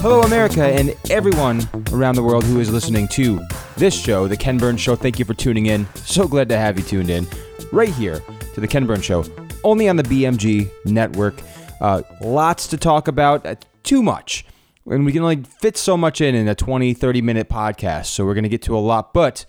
Hello, America, and everyone around the world who is listening to this show, The Ken Burns Show. Thank you for tuning in. So glad to have you tuned in right here to The Ken Burns Show, only on the BMG network. Uh, lots to talk about, uh, too much. And we can only fit so much in in a 20, 30 minute podcast. So we're going to get to a lot. But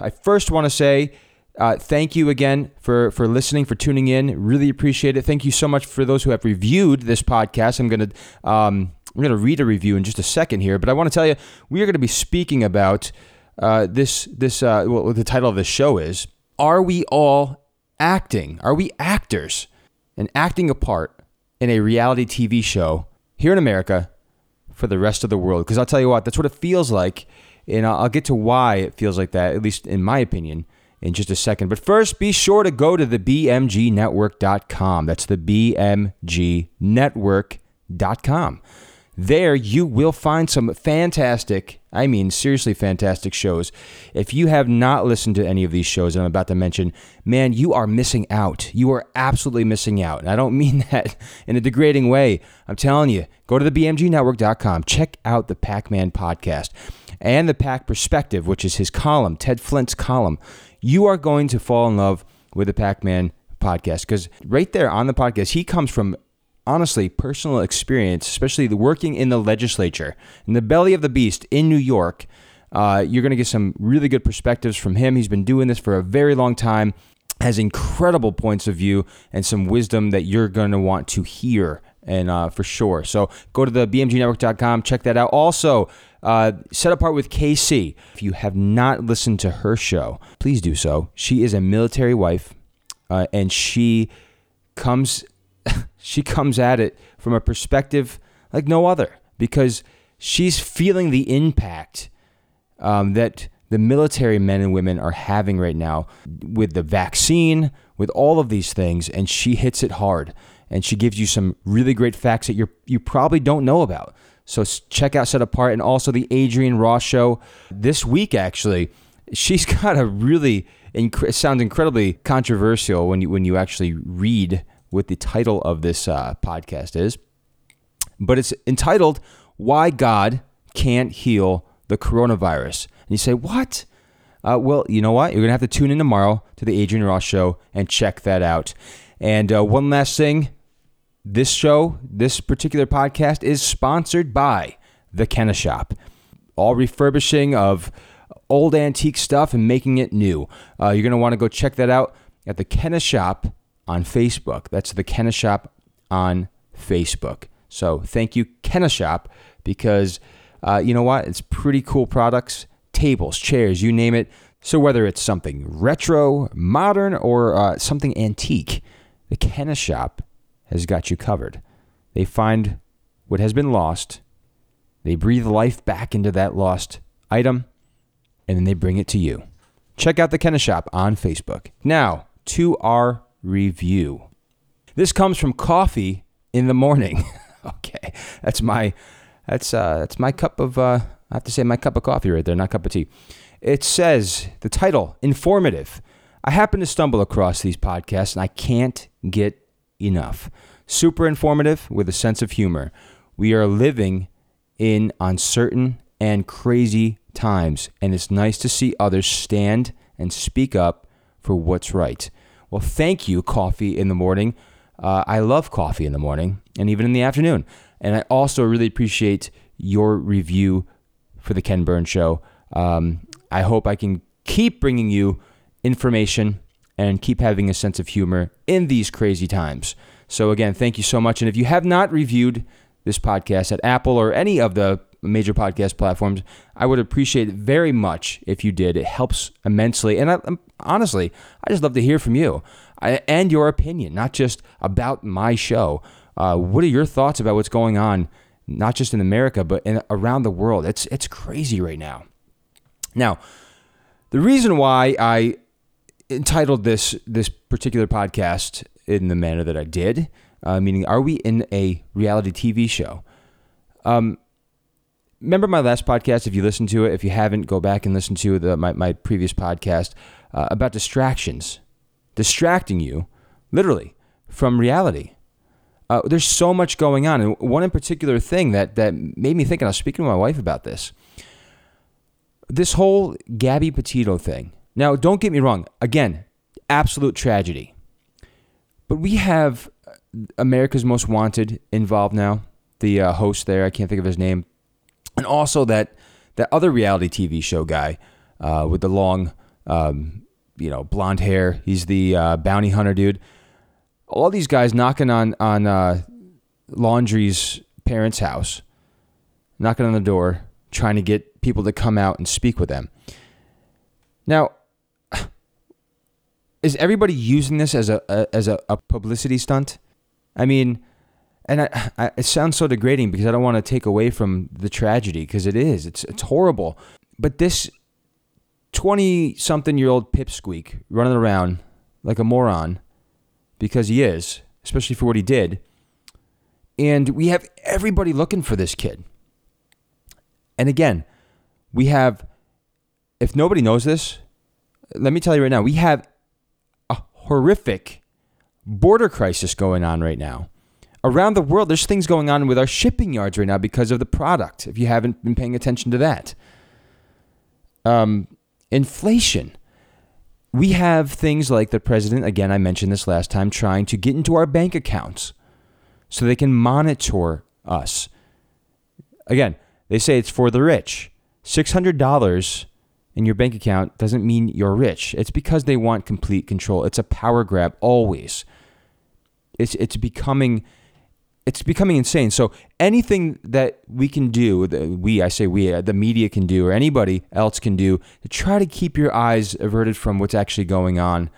I first want to say, uh, thank you again for for listening, for tuning in. Really appreciate it. Thank you so much for those who have reviewed this podcast. I'm gonna um, I'm gonna read a review in just a second here, but I want to tell you we are going to be speaking about uh, this this uh, well, the title of the show is Are we all acting? Are we actors and acting a part in a reality TV show here in America for the rest of the world? Because I'll tell you what, that's what it feels like, and I'll, get to why it feels like that, at least in my opinion in just a second. But first, be sure to go to the BMGnetwork.com. That's the BMGnetwork.com. There you will find some fantastic, I mean, seriously fantastic shows. If you have not listened to any of these shows I'm about to mention, man, you are missing out. You are absolutely missing out. And I don't mean that in a degrading way. I'm telling you, go to the BMGnetwork.com, check out the Pac Man podcast and the Pack Perspective, which is his column, Ted Flint's column you are going to fall in love with the Pac Man podcast because right there on the podcast, he comes from honestly personal experience, especially the working in the legislature, in the belly of the beast in New York. Uh, you're going to get some really good perspectives from him. He's been doing this for a very long time, has incredible points of view and some wisdom that you're going to want to hear, and uh, for sure. So go to the bmgnetwork.com, check that out. Also, uh, set apart with KC. If you have not listened to her show, please do so. She is a military wife, uh, and she comes she comes at it from a perspective like no other because she's feeling the impact um, that the military men and women are having right now with the vaccine, with all of these things, and she hits it hard. And she gives you some really great facts that you you probably don't know about. So check out Set Apart and also the Adrian Ross show this week. Actually, she's got a really inc- sounds incredibly controversial when you when you actually read what the title of this uh, podcast is, but it's entitled "Why God Can't Heal the Coronavirus." And you say, "What?" Uh, well, you know what? You're gonna have to tune in tomorrow to the Adrian Ross show and check that out. And uh, one last thing, this show, this particular podcast, is sponsored by The Kenna Shop. All refurbishing of old antique stuff and making it new. Uh, you're going to want to go check that out at The Kenna Shop on Facebook. That's The Kenna Shop on Facebook. So thank you, Kenna Shop, because uh, you know what? It's pretty cool products tables, chairs, you name it. So whether it's something retro, modern, or uh, something antique, the Kenna Shop has got you covered. They find what has been lost, they breathe life back into that lost item, and then they bring it to you. Check out the Kenna Shop on Facebook. Now, to our review. This comes from Coffee in the Morning. okay, that's my that's uh, that's my cup of uh, I have to say my cup of coffee right there, not cup of tea. It says the title informative. I happen to stumble across these podcasts and I can't get enough. Super informative with a sense of humor. We are living in uncertain and crazy times, and it's nice to see others stand and speak up for what's right. Well, thank you, Coffee in the Morning. Uh, I love coffee in the morning and even in the afternoon. And I also really appreciate your review for the Ken Burns Show. Um, I hope I can keep bringing you information and keep having a sense of humor in these crazy times. So, again, thank you so much. And if you have not reviewed this podcast at Apple or any of the major podcast platforms, I would appreciate it very much if you did. It helps immensely. And I, honestly, I just love to hear from you and your opinion, not just about my show. Uh, what are your thoughts about what's going on, not just in America, but in, around the world? It's, it's crazy right now. Now, the reason why I entitled this this particular podcast in the manner that I did, uh, meaning, are we in a reality TV show? Um, remember my last podcast? If you listen to it, if you haven't, go back and listen to the, my, my previous podcast uh, about distractions, distracting you, literally, from reality. Uh, there's so much going on. And one in particular thing that, that made me think, and I was speaking to my wife about this this whole Gabby Petito thing. Now, don't get me wrong. Again, absolute tragedy. But we have America's Most Wanted involved now. The uh, host there, I can't think of his name, and also that that other reality TV show guy uh, with the long, um, you know, blonde hair. He's the uh, bounty hunter dude. All these guys knocking on on uh, Laundrie's parents' house, knocking on the door, trying to get people to come out and speak with them. Now, is everybody using this as a, a as a, a publicity stunt? I mean, and I, I, it sounds so degrading because I don't want to take away from the tragedy because it is. It's it's horrible. But this twenty something year old pipsqueak running around like a moron because he is, especially for what he did. And we have everybody looking for this kid. And again, we have if nobody knows this, let me tell you right now, we have horrific border crisis going on right now. Around the world, there's things going on with our shipping yards right now because of the product, if you haven't been paying attention to that. Um, inflation. We have things like the president, again, I mentioned this last time, trying to get into our bank accounts so they can monitor us. Again, they say it's for the rich. $600 in your bank account doesn't mean you're rich. It's because they want complete control. It's a power grab always. It's it's becoming it's becoming insane. So anything that we can do, we I say we, uh, the media can do, or anybody else can do, to try to keep your eyes averted from what's actually going on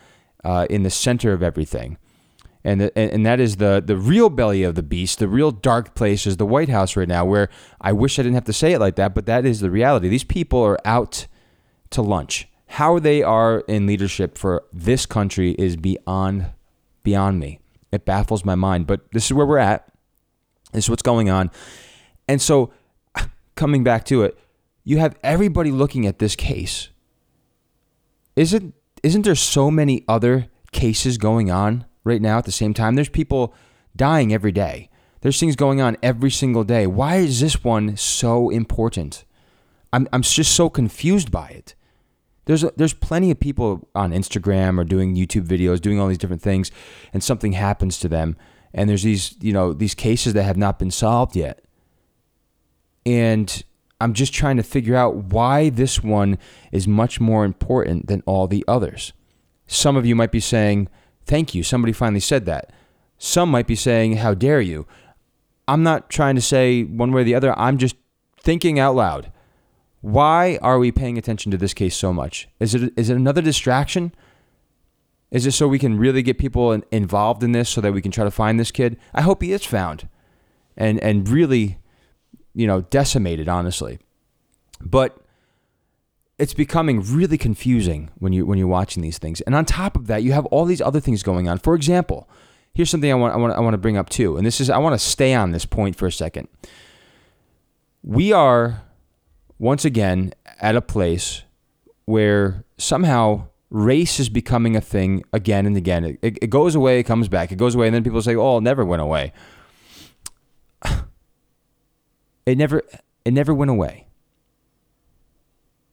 uh, in the center of everything, and the, and that is the the real belly of the beast, the real dark place is the White House right now. Where I wish I didn't have to say it like that, but that is the reality. These people are out to lunch. How they are in leadership for this country is beyond beyond me. It baffles my mind, but this is where we're at. This is what's going on. And so coming back to it, you have everybody looking at this case. Isn't isn't there so many other cases going on right now at the same time? There's people dying every day. There's things going on every single day. Why is this one so important? I'm I'm just so confused by it. There's a, there's plenty of people on Instagram or doing YouTube videos, doing all these different things, and something happens to them, and there's these you know these cases that have not been solved yet, and I'm just trying to figure out why this one is much more important than all the others. Some of you might be saying, "Thank you, somebody finally said that." Some might be saying, "How dare you?" I'm not trying to say one way or the other. I'm just thinking out loud. Why are we paying attention to this case so much? Is it is it another distraction? Is it so we can really get people in, involved in this so that we can try to find this kid? I hope he is found and and really you know decimated honestly. But it's becoming really confusing when you when you're watching these things. And on top of that, you have all these other things going on. For example, here's something I want I want I want to bring up too. And this is I want to stay on this point for a second. We are once again at a place where somehow race is becoming a thing again and again. It, it, it, goes away, it comes back, it goes away, and then people say, "Oh, it never went away." It never, it never went away.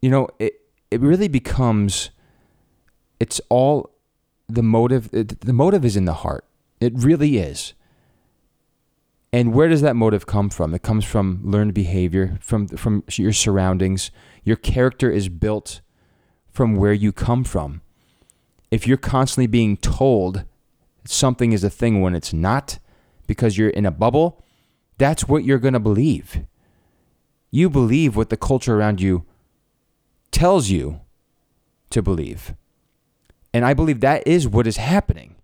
You know, it it really becomes. It's all the motive. It, the motive is in the heart. It really is. And where does that motive come from? It comes from learned behavior, from from your surroundings. Your character is built from where you come from. If you're constantly being told something is a thing when it's not because you're in a bubble, that's what you're going to believe. You believe what the culture around you tells you to believe. And I believe that is what is happening.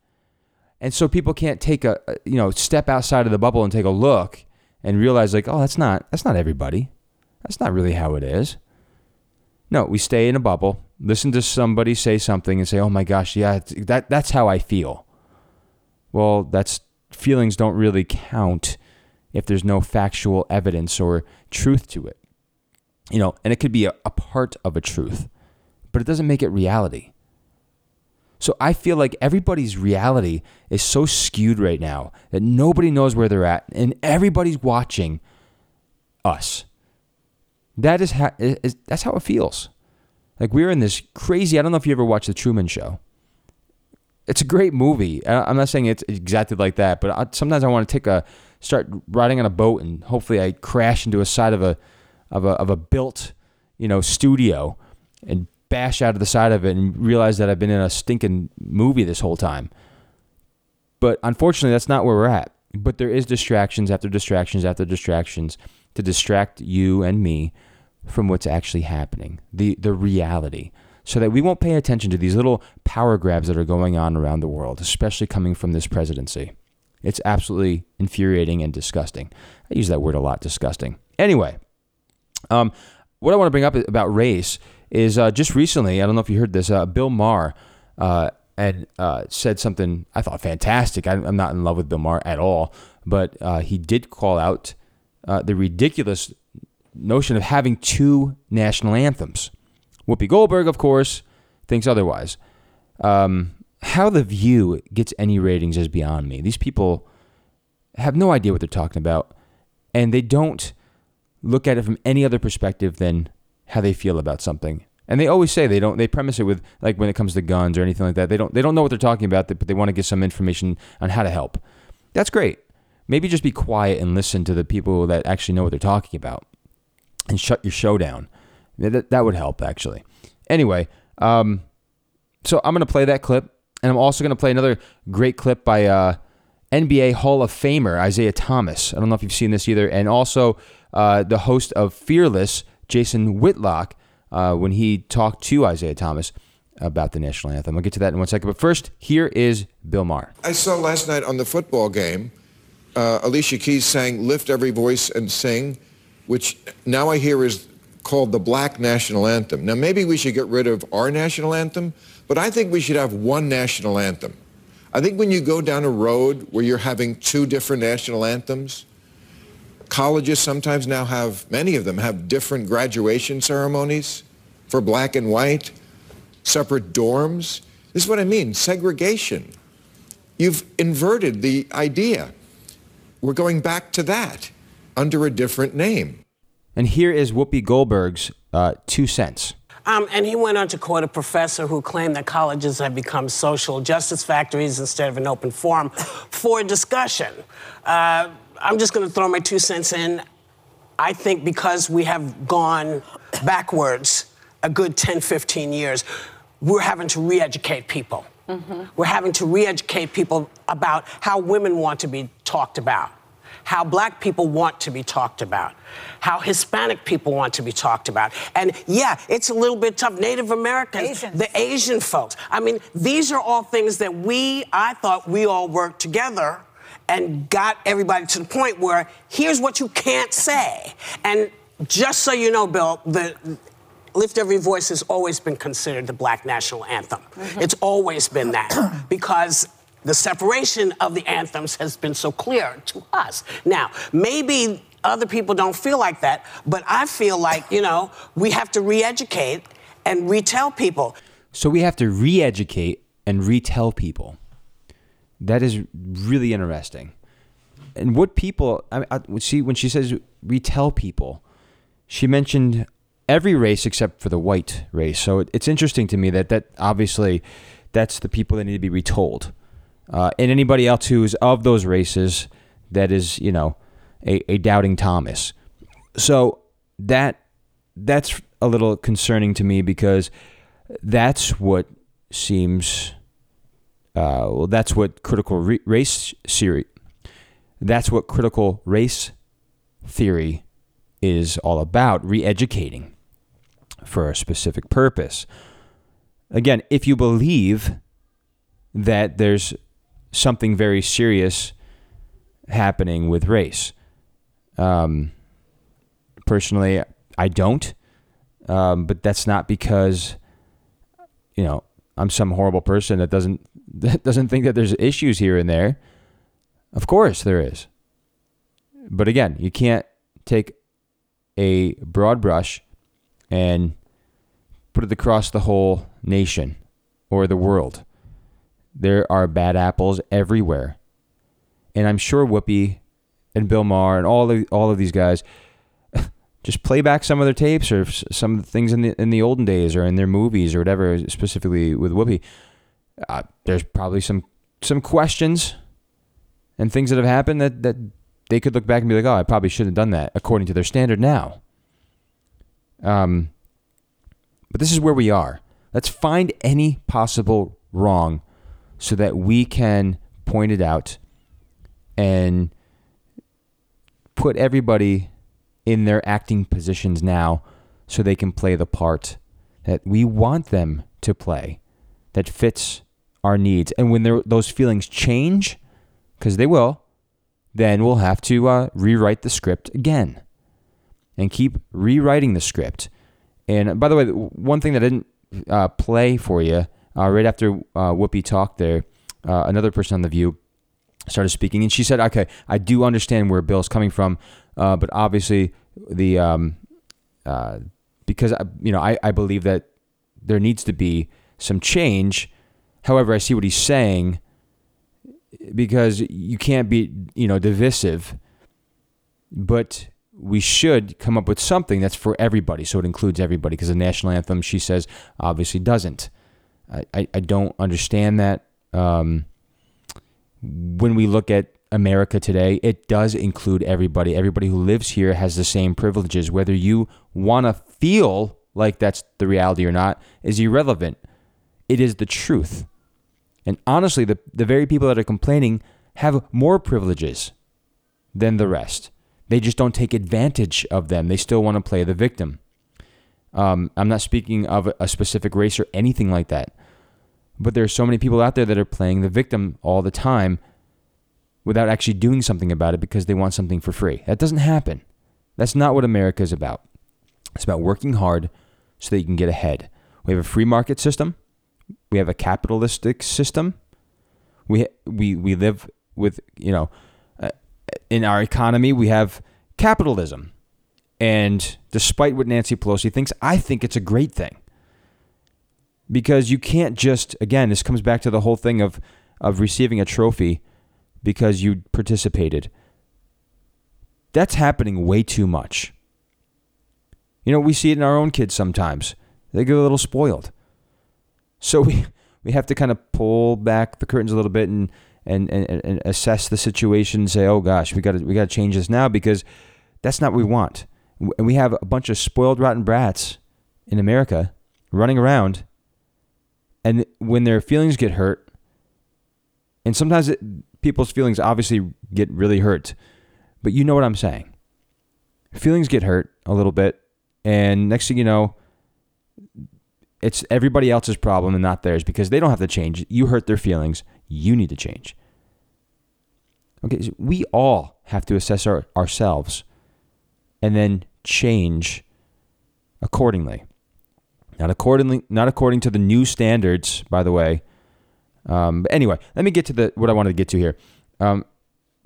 And so people can't take a, you know, step outside of the bubble and take a look and realize like, oh, that's not that's not everybody. That's not really how it is. No, we stay in a bubble, listen to somebody say something and say, "Oh my gosh, yeah, that that's how I feel." Well, that's feelings don't really count if there's no factual evidence or truth to it. you know, and it could be a, a part of a truth, but it doesn't make it reality. So I feel like everybody's reality is so skewed right now that nobody knows where they're at and everybody's watching us. That is how is, that's how it feels. Like we're in this crazy. I don't know if you ever watched the Truman Show. It's a great movie. I'm not saying it's exactly like that, but I, sometimes I want to take a start riding on a boat and hopefully I crash into a side of a of a of a built you know studio and bash out of the side of it and realize that I've been in a stinking movie this whole time. But unfortunately, that's not where we're at. But there is distractions after distractions after distractions to distract you and me from what's actually happening, the the reality, so that we won't pay attention to these little power grabs that are going on around the world, especially coming from this presidency. It's absolutely infuriating and disgusting. I use that word a lot, disgusting. Anyway, um, what I want to bring up about race is uh, just recently, I don't know if you heard this, uh, Bill Maher uh, had uh, said something I thought fantastic. I, am not in love with Bill Maher at all, but uh, he did call out the ridiculous notion of having two national anthems. Whoopi Goldberg, of course, thinks otherwise. Um, how The View gets any ratings is beyond me. These people have no idea what they're talking about, and they don't look at it from any other perspective than how they feel about something. And they always say they don't. They premise it with like when it comes to guns or anything like that. They don't. They don't know what they're talking about, but they want to get some information on how to help. That's great. Maybe just be quiet and listen to the people that actually know what they're talking about, and shut your show down. That that would help actually. Anyway, um, so I'm gonna play that clip, and I'm also gonna play another great clip by uh, NBA Hall of Famer Isiah Thomas. I don't know if you've seen this either, and also uh, the host of Fearless Jason Whitlock uh, when he talked to Isiah Thomas about the national anthem. I'll get to that in one second. But first, here is Bill Maher. I saw last night on the football game uh, Alicia Keys sang Lift Every Voice and Sing, which now I hear is called the Black National Anthem. Now, maybe we should get rid of our national anthem, but I think we should have one national anthem. I think when you go down a road where you're having two different national anthems, colleges sometimes now have, many of them have different graduation ceremonies for black and white, separate dorms. This is what I mean, segregation. You've inverted the idea. We're going back to that under a different name. And here is Whoopi Goldberg's uh, two cents. Um, and he went on to quote a professor who claimed that colleges have become social justice factories instead of an open forum for discussion. Uh, I'm just going to throw my two cents in. I think because we have gone backwards a good 10, 15 years, we're having to re educate people. Mm-hmm. We're having to re educate people about how women want to be talked about, how black people want to be talked about, how Hispanic people want to be talked about. And yeah, it's a little bit tough. Native Americans, Asians. the Asian folks. I mean, these are all things that we, I thought we all worked together and got everybody to the point where here's what you can't say. And just so you know, Bill, the Lift Every Voice has always been considered the black national anthem. Mm-hmm. It's always been that because the separation of the anthems has been so clear to us. Now, maybe other people don't feel like that, but I feel like, you know, we have to re educate and retell people. So we have to re educate and retell people. That is really interesting. And what people, I, I see when she says retell people, she mentioned every race except for the white race. So it, it's interesting to me that that obviously that's the people that need to be retold. Uh, and anybody else who's of those races that is, you know, a, a doubting Thomas. So that that's a little concerning to me because that's what seems uh, well, that's what critical re- race theory. That's what critical race theory is all about: re-educating for a specific purpose. Again, if you believe that there's something very serious happening with race, um, personally, I don't. Um, but that's not because, you know, I'm some horrible person that doesn't that doesn't think that there's issues here and there. Of course there is. But again, you can't take a broad brush and put it across the whole nation or the world. There are bad apples everywhere. And I'm sure Whoopi and Bill Maher and all of, all of these guys just play back some of their tapes or some of the things in the in the olden days or in their movies or whatever, specifically with Whoopi. Uh, there's probably some some questions and things that have happened that that they could look back and be like, "Oh, I probably shouldn't have done that," according to their standard now. Um, but this is where we are. Let's find any possible wrong so that we can point it out and put everybody in their acting positions now so they can play the part that we want them to play that fits our needs. And when those feelings change, because they will, then we'll have to uh, rewrite the script again and keep rewriting the script. And by the way, one thing that I didn't uh, play for you uh, right after uh, Whoopi talked there, uh, another person on The View started speaking, and she said, "Okay, I do understand where Bill's coming from, uh, but obviously the um, uh, because you know I, I believe that there needs to be some change. However, I see what he's saying because you can't be you know divisive, but we should come up with something that's for everybody, so it includes everybody. Because the national anthem, she says, obviously doesn't. I, I, I don't understand that. Um, when we look at America today, it does include everybody. Everybody who lives here has the same privileges. Whether you want to feel like that's the reality or not is irrelevant. It is the truth. And honestly, the, the very people that are complaining have more privileges than the rest. They just don't take advantage of them. They still want to play the victim. Um, I'm not speaking of a specific race or anything like that. But there are so many people out there that are playing the victim all the time without actually doing something about it because they want something for free. That doesn't happen. That's not what America is about. It's about working hard so that you can get ahead. We have a free market system. We have a capitalistic system. We we we live with you know, uh, in our economy we have capitalism, and despite what Nancy Pelosi thinks, I think it's a great thing because you can't just again this comes back to the whole thing of of receiving a trophy because you participated. That's happening way too much. You know we see it in our own kids sometimes. They get a little spoiled. So we we have to kind of pull back the curtains a little bit and and, and, and assess the situation and say oh gosh we got to we got to change this now because that's not what we want. And we have a bunch of spoiled rotten brats in America running around and when their feelings get hurt, and sometimes it, people's feelings obviously get really hurt, but you know what I'm saying. Feelings get hurt a little bit, and next thing you know, it's everybody else's problem and not theirs because they don't have to change. You hurt their feelings. You need to change. Okay, so we all have to assess our, ourselves and then change accordingly. Not accordingly, not according to the new standards, by the way. Um, but anyway, let me get to the what I wanted to get to here. Um,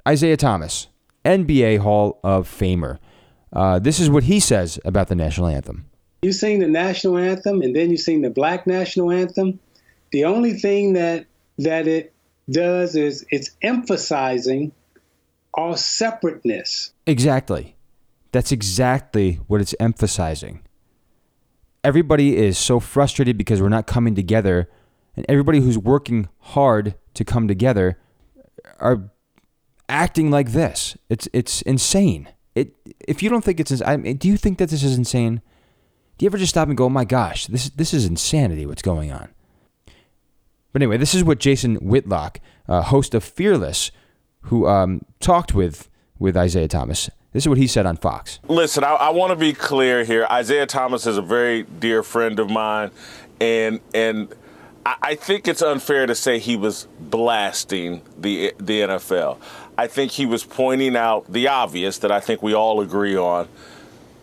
Isiah Thomas, NBA Hall of Famer. Uh, this is what he says about the national anthem. You sing the national anthem, and then you sing the black national anthem. The only thing that that it does is it's emphasizing our separateness. Exactly. That's exactly what it's emphasizing everybody is so frustrated because we're not coming together, and everybody who's working hard to come together are acting like this. It's it's insane. It if you don't think it's mean, do you think that this is insane? Do you ever just stop and go, oh "My gosh, this this is insanity. What's going on?" But anyway, this is what Jason Whitlock, uh, host of Fearless, who um, talked with with Isiah Thomas, this is what he said on Fox. Listen, I, I want to be clear here. Isiah Thomas is a very dear friend of mine, and and I, think it's unfair to say he was blasting the the NFL. I think he was pointing out the obvious that I think we all agree on.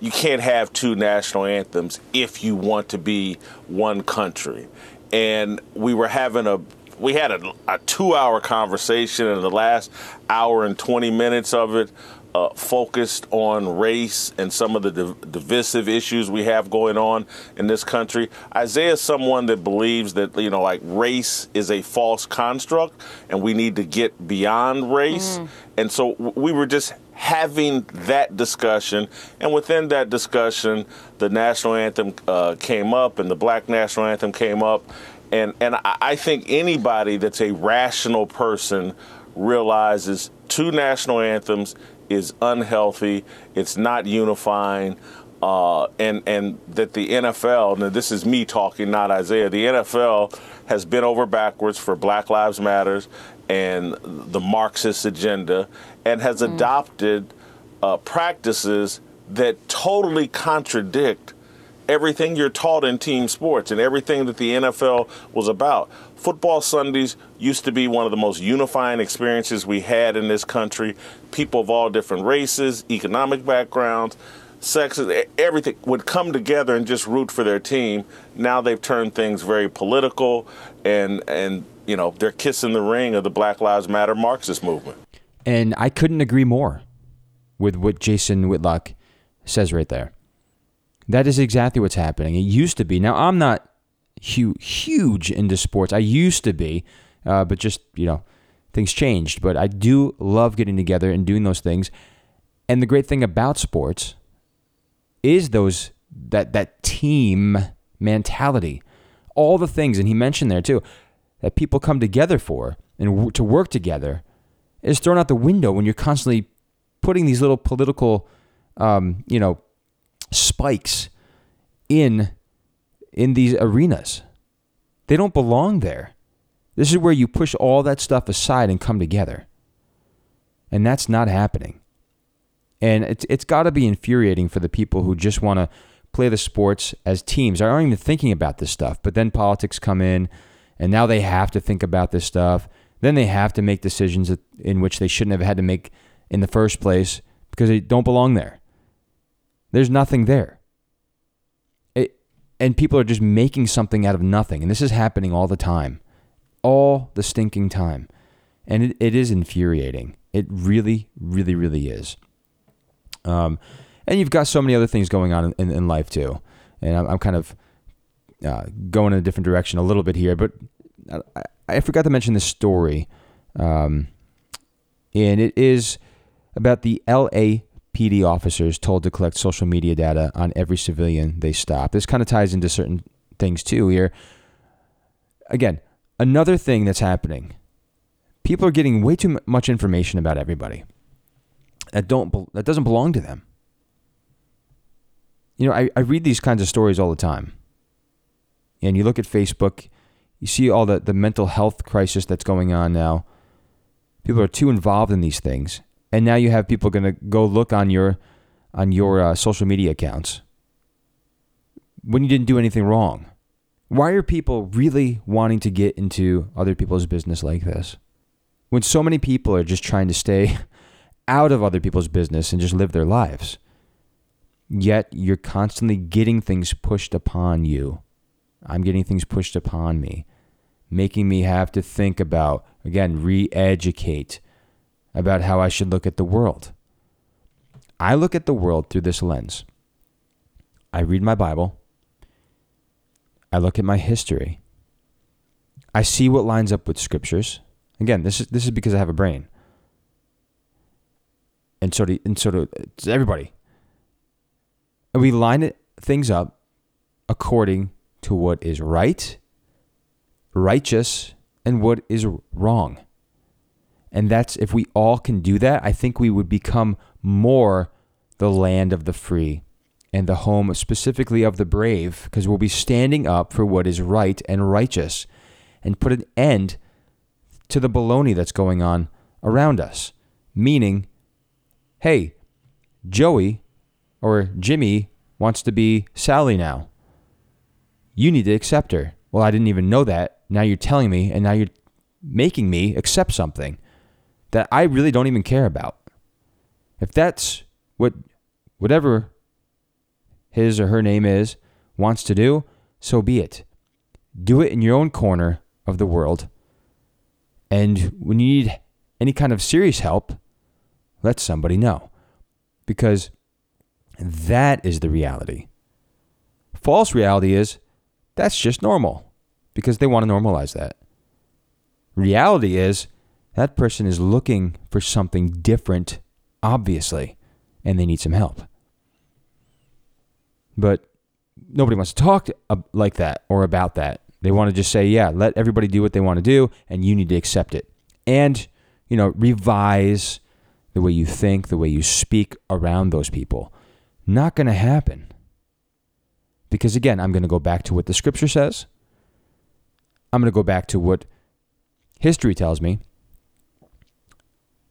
You can't have two national anthems if you want to be one country. And we were having a we had a, a two hour conversation, and the last hour and 20 minutes of it uh, focused on race and some of the div- divisive issues we have going on in this country. Isiah is someone that believes that, you know, like race is a false construct and we need to get beyond race. Mm. And so we were just having that discussion. And within that discussion, the national anthem uh, came up and the black national anthem came up. And, and I think anybody that's a rational person realizes two national anthems is unhealthy. It's not unifying. Uh, and and that the NFL, now this is me talking, not Isiah. The NFL has been over backwards for Black Lives Matters and the Marxist agenda, and has mm. adopted uh, practices that totally contradict everything you're taught in team sports and everything that the NFL was about. Football Sundays used to be one of the most unifying experiences we had in this country. People of all different races, economic backgrounds, sexes, everything would come together and just root for their team. Now they've turned things very political and and you know, they're kissing the ring of the Black Lives Matter Marxist movement. And I couldn't agree more with what Jason Whitlock says right there. That is exactly what's happening. It used to be. Now, I'm not huge, huge into sports. I used to be, uh, but just, you know, things changed. But I do love getting together and doing those things. And the great thing about sports is those that that team mentality. All the things, and he mentioned there too, that people come together for and to work together is thrown out the window when you're constantly putting these little political, um, you know, spikes in in these arenas. They don't belong there. This is where you push all that stuff aside and come together. And that's not happening. And it's it's got to be infuriating for the people who just want to play the sports as teams. I aren't even thinking about this stuff, but then politics come in, and now they have to think about this stuff. Then they have to make decisions in which they shouldn't have had to make in the first place because they don't belong there. There's nothing there. It, and people are just making something out of nothing. And this is happening all the time, all the stinking time. And it, it is infuriating. It really, really, really is. Um, and you've got so many other things going on in, in life too. And I'm, I'm kind of uh, going in a different direction a little bit here, but I, I forgot to mention this story. Um, and it is about the LA PD officers told to collect social media data on every civilian they stop. This kind of ties into certain things too here. Again, another thing that's happening. People are getting way too much information about everybody that don't that doesn't belong to them. You know, I, I read these kinds of stories all the time. And you look at Facebook, you see all the, the mental health crisis that's going on now. People are too involved in these things and now you have people going to go look on your on your uh, social media accounts when you didn't do anything wrong. Why are people really wanting to get into other people's business like this? When so many people are just trying to stay out of other people's business and just live their lives. Yet you're constantly getting things pushed upon you. I'm getting things pushed upon me, making me have to think about, again, re educate about how I should look at the world. I look at the world through this lens. I read my Bible. I look at my history. I see what lines up with scriptures. Again, this is this is because I have a brain. And so do, and so do everybody. And we line it, things up according to what is right, righteous, and what is wrong. And that's if we all can do that, I think we would become more the land of the free and the home specifically of the brave, because we'll be standing up for what is right and righteous and put an end to the baloney that's going on around us. Meaning, hey, Joey or Jimmy wants to be Sally now. You need to accept her. Well, I didn't even know that. Now you're telling me, and now you're making me accept something that I really don't even care about. If that's what whatever his or her name is wants to do, so be it. Do it in your own corner of the world. And when you need any kind of serious help, let somebody know. because that is the reality. False reality is that's just normal because they want to normalize that. Reality is that person is looking for something different, obviously, and they need some help. But nobody wants to talk like that or about that. They want to just say, yeah, let everybody do what they want to do, and you need to accept it. And, you know, revise the way you think, the way you speak around those people. Not going to happen. Because again, I'm going to go back to what the scripture says. I'm going to go back to what history tells me.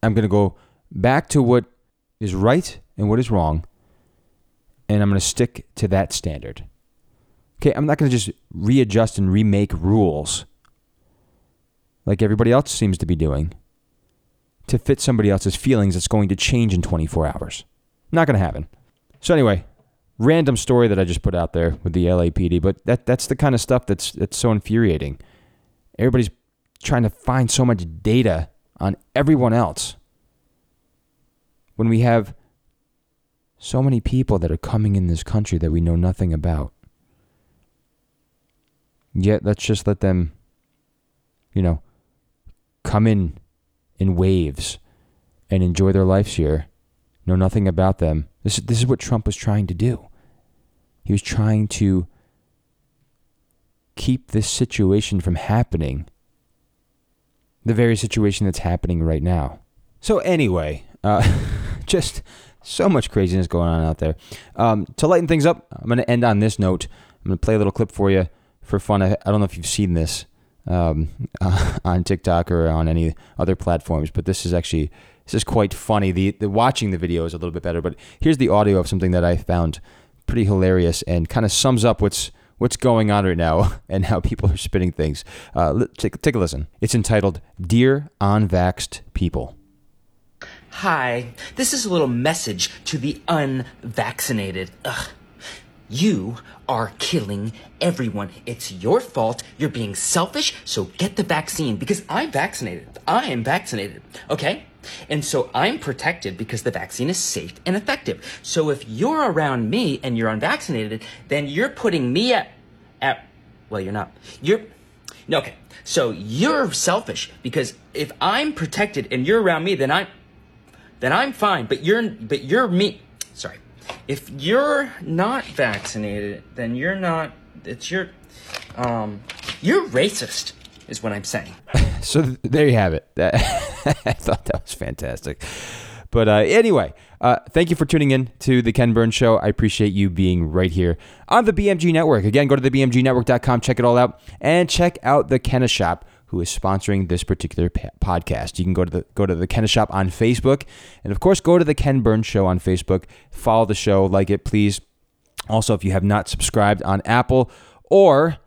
I'm going to go back to what is right and what is wrong. And I'm going to stick to that standard. Okay, I'm not going to just readjust and remake rules like everybody else seems to be doing to fit somebody else's feelings that's going to change in 24 hours. Not going to happen. So anyway, random story that I just put out there with the LAPD, but that that's the kind of stuff that's that's so infuriating. Everybody's trying to find so much data on everyone else when we have so many people that are coming in this country that we know nothing about. Yet let's just let them, you know, come in in waves and enjoy their lives here, know nothing about them. This, this is what Trump was trying to do. He was trying to keep this situation from happening, the very situation that's happening right now. So, anyway, uh, just so much craziness going on out there. Um, to lighten things up, I'm going to end on this note. I'm going to play a little clip for you for fun. I, I don't know if you've seen this um, uh, on TikTok or on any other platforms, but this is actually this is quite funny. The, the watching the video is a little bit better, but here's the audio of something that I found pretty hilarious and kind of sums up what's what's going on right now and how people are spinning things. Uh, take, take a listen. It's entitled Dear Unvaxxed People. Hi, this is a little message to the unvaccinated. Ugh. You are killing everyone. It's your fault. You're being selfish, so get the vaccine because I'm vaccinated. I am vaccinated, okay? And so I'm protected because the vaccine is safe and effective. So if you're around me and you're unvaccinated, then you're putting me at, at, well, you're not. You're, okay. So you're selfish because if I'm protected and you're around me, then I'm, then I'm fine. But you're, but you're me. Sorry. If you're not vaccinated, then you're not, it's your, um, you're racist is what I'm saying. so there you have it. I thought that was fantastic. But uh, anyway, uh, thank you for tuning in to the Ken Burns Show. I appreciate you being right here on the BMG Network. Again, go to the BMGNetwork.com, check it all out, and check out the Kenna Shop, who is sponsoring this particular pa- podcast. You can go to the go to the Kenna Shop on Facebook, and of course, go to the Ken Burns Show on Facebook. Follow the show, like it, please. Also, if you have not subscribed on Apple or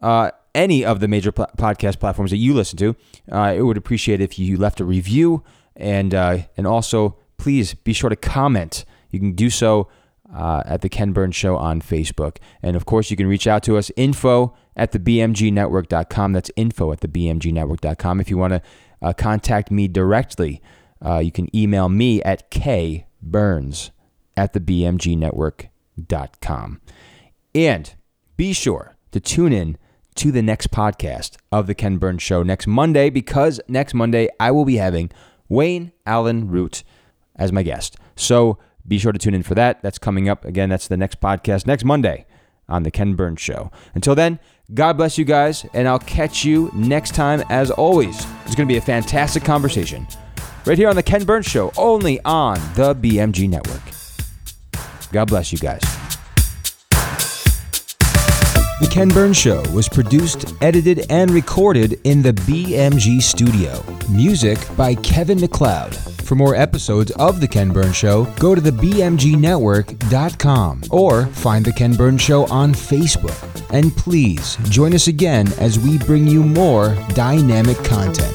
uh, any of the major pl- podcast platforms that you listen to. Uh, I would appreciate if you left a review and uh, and also please be sure to comment. You can do so uh, at the Ken Burns Show on Facebook, and of course you can reach out to us info at the bmgnetwork.com. That's info at the bmgnetwork.com. If you want to uh, contact me directly, uh, you can email me at kburns at the bmgnetwork.com. And be sure to tune in to the next podcast of the Ken Burns Show next Monday because next Monday I will be having Wayne Allyn Root as my guest. So be sure to tune in for that. That's coming up. Again, that's the next podcast next Monday on the Ken Burns Show. Until then, God bless you guys, and I'll catch you next time as always. It's going to be a fantastic conversation right here on the Ken Burns Show, only on the BMG Network. God bless you guys. The Ken Burns Show was produced, edited, and recorded in the BMG studio. Music by Kevin MacLeod. For more episodes of The Ken Burns Show, go to the BMGNetwork.com or find The Ken Burns Show on Facebook. And please join us again as we bring you more dynamic content.